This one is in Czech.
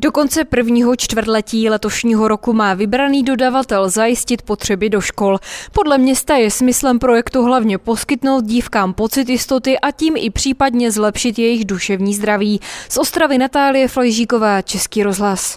Do konce prvního čtvrtletí letošního roku má vybraný dodavatel zajistit potřeby do škol. Podle města je smyslem projektu hlavně poskytnout dívkám pocit jistoty a tím i případně zlepšit jejich duševní zdraví. Z Ostravy Natálie Flejžíková, Český rozhlas.